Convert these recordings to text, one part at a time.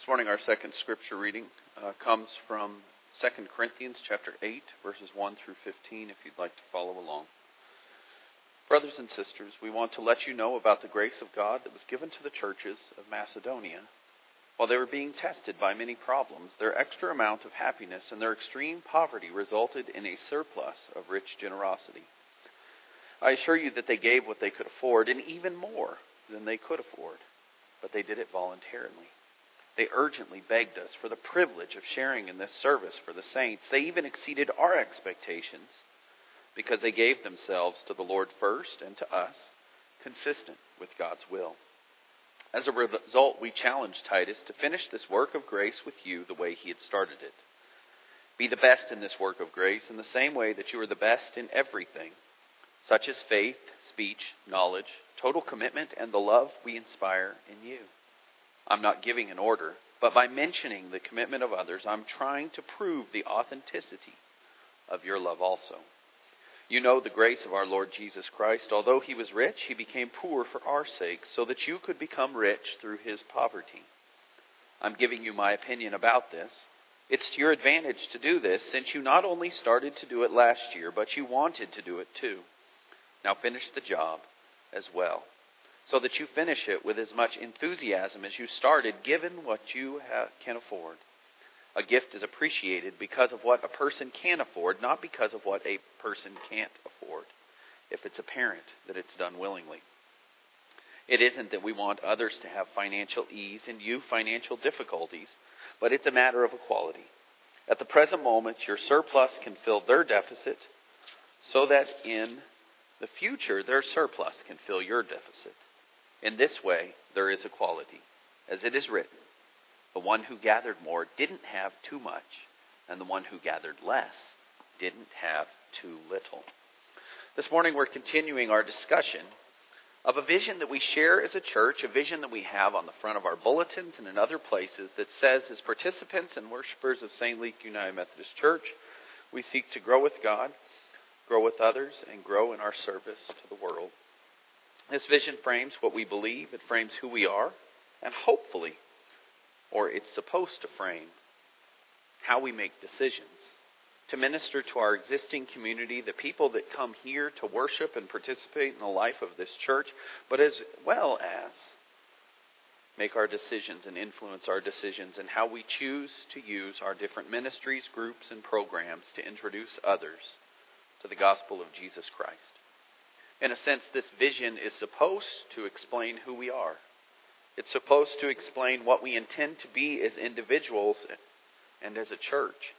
This morning, our second scripture reading uh, comes from 2 Corinthians chapter 8, verses 1 through 15, if you'd like to follow along. Brothers and sisters, we want to let you know about the grace of God that was given to the churches of Macedonia. While they were being tested by many problems, their extra amount of happiness and their extreme poverty resulted in a surplus of rich generosity. I assure you that they gave what they could afford, and even more than they could afford, but they did it voluntarily. They urgently begged us for the privilege of sharing in this service for the saints. They even exceeded our expectations because they gave themselves to the Lord first and to us, consistent with God's will. As a result, we challenged Titus to finish this work of grace with you the way he had started it. Be the best in this work of grace in the same way that you are the best in everything, such as faith, speech, knowledge, total commitment, and the love we inspire in you. I'm not giving an order, but by mentioning the commitment of others, I'm trying to prove the authenticity of your love also. You know the grace of our Lord Jesus Christ. Although he was rich, he became poor for our sake, so that you could become rich through his poverty. I'm giving you my opinion about this. It's to your advantage to do this, since you not only started to do it last year, but you wanted to do it too. Now finish the job as well so that you finish it with as much enthusiasm as you started, given what you can afford. A gift is appreciated because of what a person can afford, not because of what a person can't afford, if it's apparent that it's done willingly. It isn't that we want others to have financial ease and you financial difficulties, but it's a matter of equality. At the present moment, your surplus can fill their deficit so that in the future, their surplus can fill your deficit. In this way, there is equality. As it is written, the one who gathered more didn't have too much, and the one who gathered less didn't have too little. This morning, we're continuing our discussion of a vision that we share as a church, a vision that we have on the front of our bulletins and in other places that says, as participants and worshipers of St. Luke United Methodist Church, we seek to grow with God, grow with others, and grow in our service to the world. This vision frames what we believe, it frames who we are, and hopefully, or it's supposed to frame, how we make decisions. To minister to our existing community, the people that come here to worship and participate in the life of this church, but as well as make our decisions and influence our decisions and how we choose to use our different ministries, groups, and programs to introduce others to the gospel of Jesus Christ. In a sense, this vision is supposed to explain who we are. It's supposed to explain what we intend to be as individuals and as a church.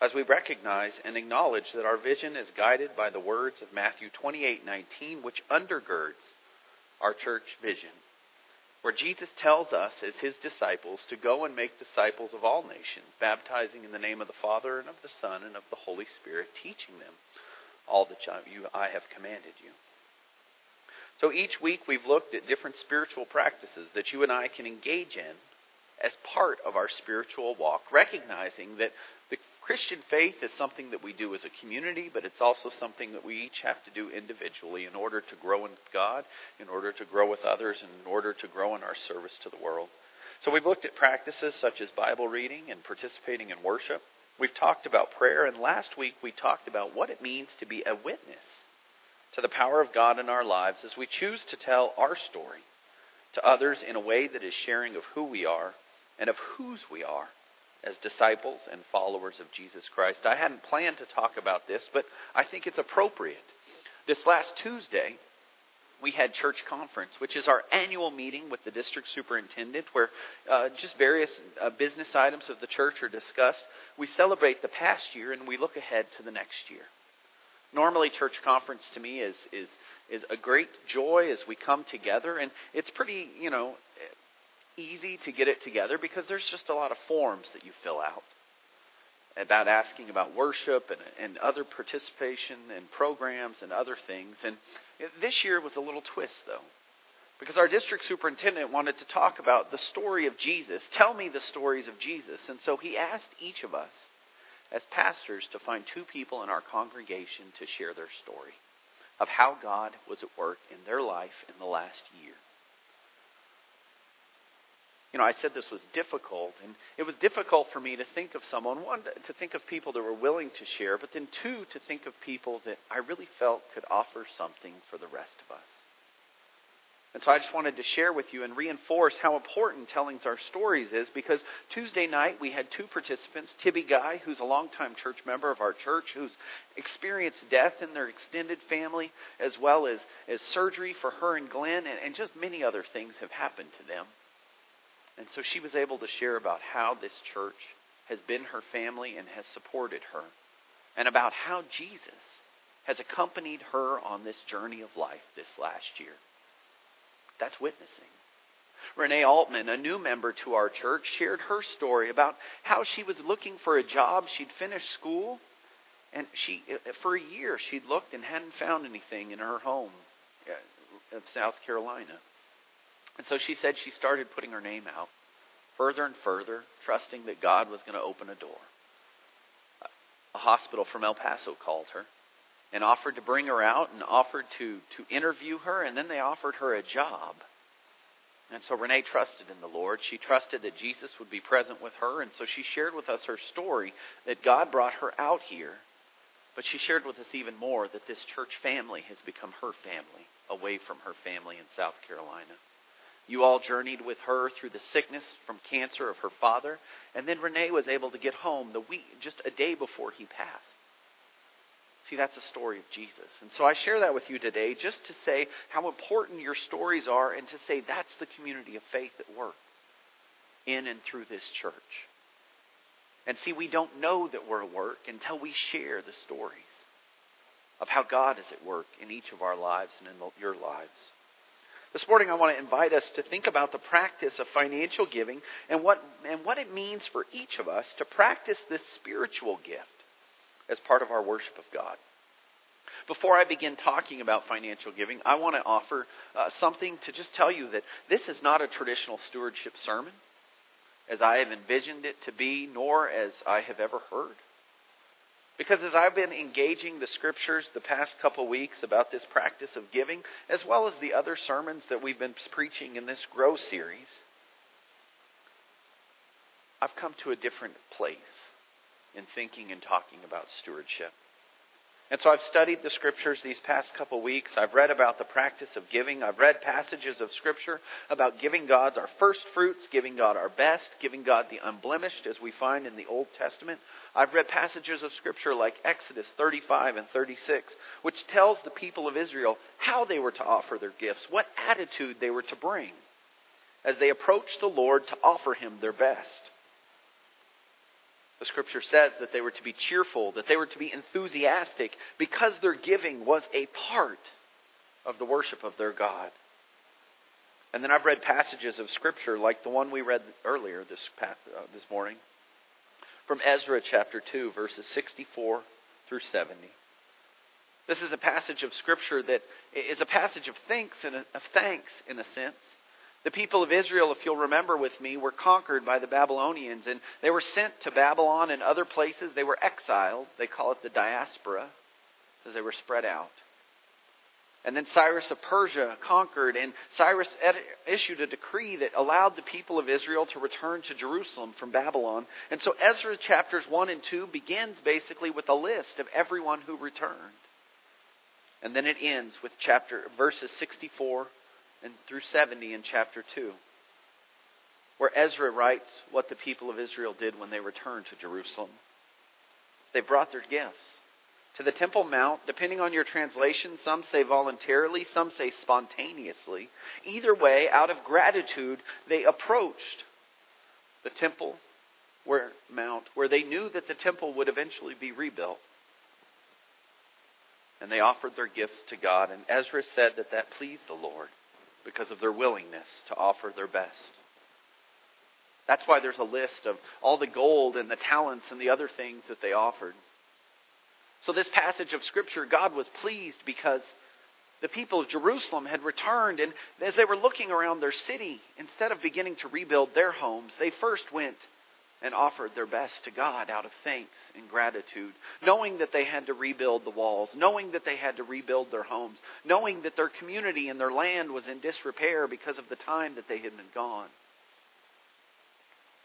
As we recognize and acknowledge that our vision is guided by the words of Matthew 28:19, which undergirds our church vision, where Jesus tells us as his disciples to go and make disciples of all nations, baptizing in the name of the Father and of the Son and of the Holy Spirit, teaching them all that I have commanded you. So each week we've looked at different spiritual practices that you and I can engage in as part of our spiritual walk, recognizing that the Christian faith is something that we do as a community, but it's also something that we each have to do individually in order to grow in God, in order to grow with others, and in order to grow in our service to the world. So we've looked at practices such as Bible reading and participating in worship. We've talked about prayer, and last week we talked about what it means to be a witness to the power of God in our lives as we choose to tell our story to others in a way that is sharing of who we are and of whose we are as disciples and followers of Jesus Christ. I hadn't planned to talk about this, but I think it's appropriate. This last Tuesday, we had church conference, which is our annual meeting with the district superintendent, where uh, just various uh, business items of the church are discussed. We celebrate the past year and we look ahead to the next year. Normally, church conference to me is is is a great joy as we come together, and it's pretty you know easy to get it together because there's just a lot of forms that you fill out about asking about worship and, and other participation and programs and other things. And this year was a little twist, though, because our district superintendent wanted to talk about the story of Jesus. Tell me the stories of Jesus. And so he asked each of us as pastors to find two people in our congregation to share their story of how God was at work in their life in the last year. you know, I said this was difficult, and it was difficult for me to think of someone, one, to think of people that were willing to share, but then two, to think of people that I really felt could offer something for the rest of us. And so I just wanted to share with you and reinforce how important telling our stories is because Tuesday night we had two participants, Tibby Guy, who's a longtime church member of our church, who's experienced death in their extended family, as well as, as surgery for her and Glenn, and, and just many other things have happened to them. And so she was able to share about how this church has been her family and has supported her, and about how Jesus has accompanied her on this journey of life this last year. That's witnessing. Renee Altman, a new member to our church, shared her story about how she was looking for a job. She'd finished school, and she, for a year, she'd looked and hadn't found anything in her home uh, of South Carolina. And so she said she started putting her name out further and further, trusting that God was going to open a door. A hospital from El Paso called her and offered to bring her out and offered to, to interview her, and then they offered her a job. And so Renee trusted in the Lord. She trusted that Jesus would be present with her, and so she shared with us her story that God brought her out here. But she shared with us even more that this church family has become her family, away from her family in South Carolina. You all journeyed with her through the sickness from cancer of her father, and then Renee was able to get home the week, just a day before he passed. See, that's a story of Jesus. And so I share that with you today just to say how important your stories are and to say that's the community of faith at work in and through this church. And see, we don't know that we're at work until we share the stories of how God is at work in each of our lives and in your lives. This morning, I want to invite us to think about the practice of financial giving and what, and what it means for each of us to practice this spiritual gift as part of our worship of God. Before I begin talking about financial giving, I want to offer uh, something to just tell you that this is not a traditional stewardship sermon, as I have envisioned it to be, nor as I have ever heard. Because as I've been engaging the scriptures the past couple weeks about this practice of giving, as well as the other sermons that we've been preaching in this Grow series, I've come to a different place in thinking and talking about stewardship. And so I've studied the scriptures these past couple weeks. I've read about the practice of giving. I've read passages of scripture about giving God our first fruits, giving God our best, giving God the unblemished, as we find in the Old Testament. I've read passages of scripture like Exodus 35 and 36, which tells the people of Israel how they were to offer their gifts, what attitude they were to bring as they approached the Lord to offer him their best. The scripture says that they were to be cheerful, that they were to be enthusiastic, because their giving was a part of the worship of their God. And then I've read passages of scripture like the one we read earlier this, uh, this morning from Ezra chapter 2, verses 64 through 70. This is a passage of scripture that is a passage of thanks, and of thanks in a sense. The people of Israel, if you'll remember with me, were conquered by the Babylonians and they were sent to Babylon and other places. They were exiled. They call it the diaspora as they were spread out. And then Cyrus of Persia conquered, and Cyrus ed- issued a decree that allowed the people of Israel to return to Jerusalem from Babylon. And so Ezra chapters 1 and 2 begins basically with a list of everyone who returned. And then it ends with chapter verses 64 and through 70 in chapter 2, where Ezra writes what the people of Israel did when they returned to Jerusalem. They brought their gifts to the Temple Mount, depending on your translation, some say voluntarily, some say spontaneously. Either way, out of gratitude, they approached the Temple where, Mount, where they knew that the temple would eventually be rebuilt. And they offered their gifts to God, and Ezra said that that pleased the Lord because of their willingness to offer their best. That's why there's a list of all the gold and the talents and the other things that they offered. So, this passage of Scripture, God was pleased because the people of Jerusalem had returned, and as they were looking around their city, instead of beginning to rebuild their homes, they first went and offered their best to God out of thanks and gratitude, knowing that they had to rebuild the walls, knowing that they had to rebuild their homes, knowing that their community and their land was in disrepair because of the time that they had been gone.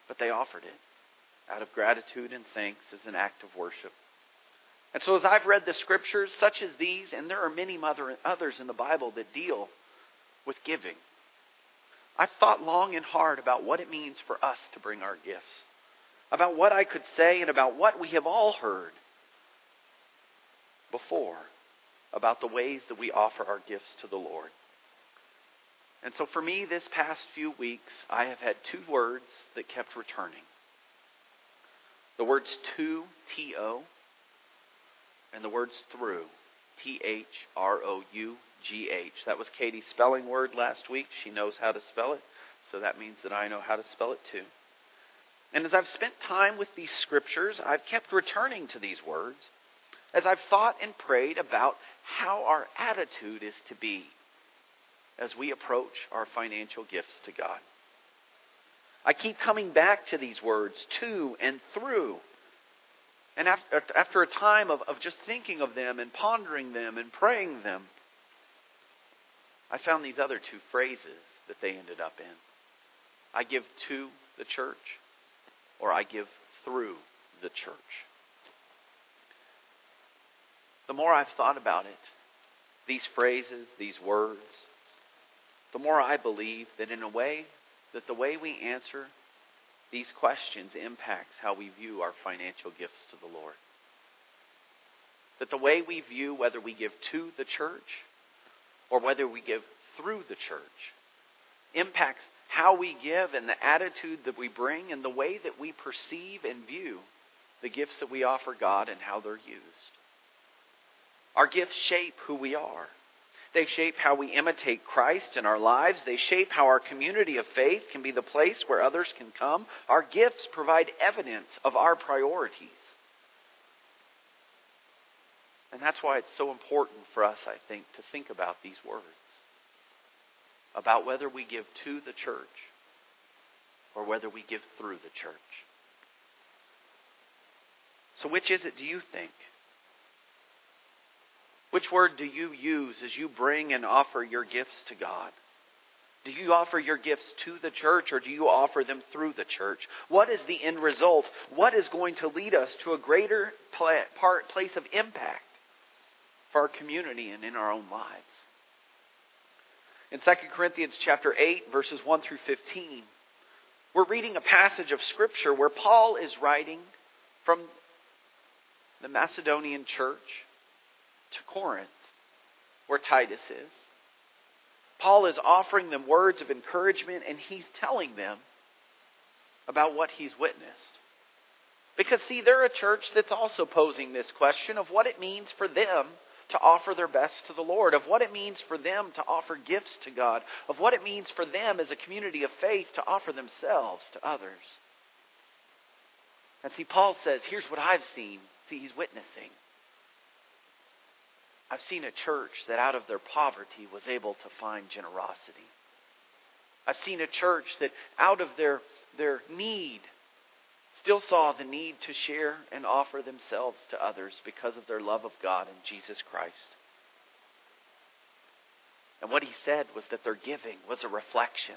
but they offered it out of gratitude and thanks as an act of worship. And so, as I've read the scriptures, such as these, and there are many others in the Bible that deal with giving, I've thought long and hard about what it means for us to bring our gifts, about what I could say, and about what we have all heard before about the ways that we offer our gifts to the Lord. And so for me, this past few weeks, I have had two words that kept returning. The words to, T O, and the words through, T H R O U G H. That was Katie's spelling word last week. She knows how to spell it, so that means that I know how to spell it too. And as I've spent time with these scriptures, I've kept returning to these words as I've thought and prayed about how our attitude is to be as we approach our financial gifts to God. I keep coming back to these words, to and through. And after, after a time of, of just thinking of them and pondering them and praying them, I found these other two phrases that they ended up in. I give to the church, or I give through the church. The more I've thought about it, these phrases, these words, the more I believe that in a way, that the way we answer these questions impacts how we view our financial gifts to the Lord. That the way we view whether we give to the church or whether we give through the church impacts how we give and the attitude that we bring and the way that we perceive and view the gifts that we offer God and how they're used. Our gifts shape who we are. They shape how we imitate Christ in our lives. They shape how our community of faith can be the place where others can come. Our gifts provide evidence of our priorities. And that's why it's so important for us, I think, to think about these words about whether we give to the church or whether we give through the church. So, which is it, do you think? Which word do you use as you bring and offer your gifts to God? Do you offer your gifts to the church or do you offer them through the church? What is the end result? What is going to lead us to a greater place of impact for our community and in our own lives? In 2 Corinthians chapter 8 verses 1 through 15, we're reading a passage of scripture where Paul is writing from the Macedonian church to Corinth, where Titus is. Paul is offering them words of encouragement and he's telling them about what he's witnessed. Because, see, they're a church that's also posing this question of what it means for them to offer their best to the Lord, of what it means for them to offer gifts to God, of what it means for them as a community of faith to offer themselves to others. And see, Paul says, here's what I've seen. See, he's witnessing. I've seen a church that out of their poverty was able to find generosity. I've seen a church that out of their, their need still saw the need to share and offer themselves to others because of their love of God and Jesus Christ. And what he said was that their giving was a reflection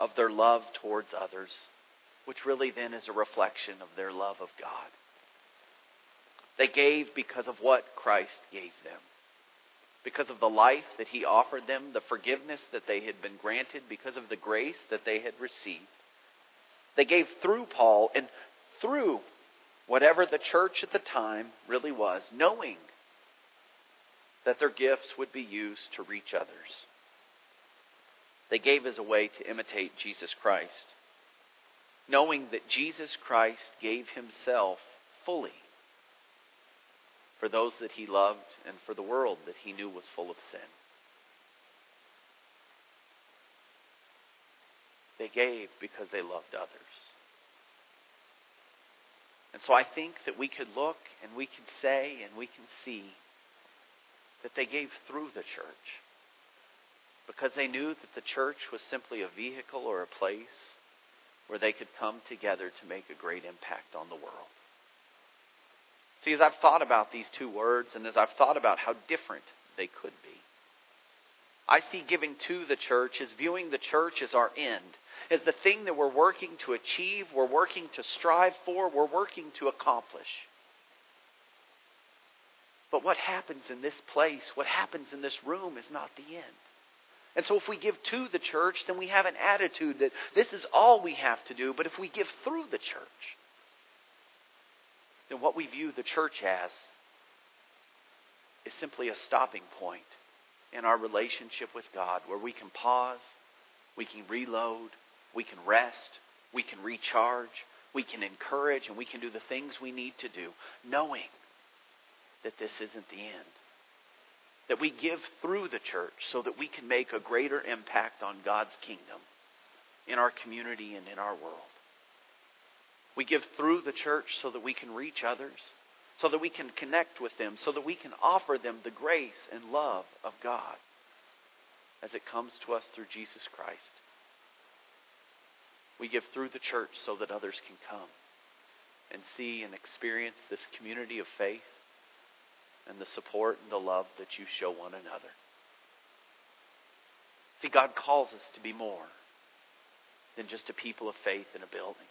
of their love towards others, which really then is a reflection of their love of God. They gave because of what Christ gave them. Because of the life that He offered them, the forgiveness that they had been granted, because of the grace that they had received. They gave through Paul and through whatever the church at the time really was, knowing that their gifts would be used to reach others. They gave as a way to imitate Jesus Christ, knowing that Jesus Christ gave himself fully for those that he loved and for the world that he knew was full of sin. They gave because they loved others. And so I think that we could look and we can say and we can see that they gave through the church because they knew that the church was simply a vehicle or a place where they could come together to make a great impact on the world. See, as I've thought about these two words and as I've thought about how different they could be, I see giving to the church as viewing the church as our end, as the thing that we're working to achieve, we're working to strive for, we're working to accomplish. But what happens in this place, what happens in this room, is not the end. And so if we give to the church, then we have an attitude that this is all we have to do. But if we give through the church, then what we view the church as is simply a stopping point in our relationship with God where we can pause, we can reload, we can rest, we can recharge, we can encourage, and we can do the things we need to do, knowing that this isn't the end. That we give through the church so that we can make a greater impact on God's kingdom in our community and in our world. We give through the church so that we can reach others, so that we can connect with them, so that we can offer them the grace and love of God as it comes to us through Jesus Christ. We give through the church so that others can come and see and experience this community of faith and the support and the love that you show one another. See, God calls us to be more than just a people of faith in a building.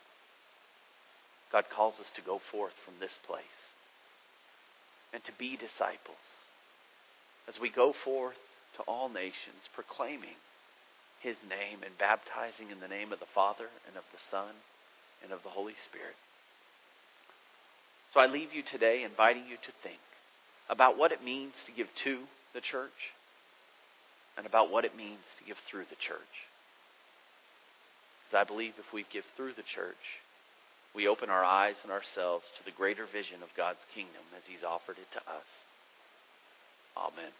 God calls us to go forth from this place and to be disciples as we go forth to all nations, proclaiming his name and baptizing in the name of the Father and of the Son and of the Holy Spirit. So I leave you today inviting you to think about what it means to give to the church and about what it means to give through the church. Because I believe if we give through the church, we open our eyes and ourselves to the greater vision of God's kingdom as He's offered it to us. Amen.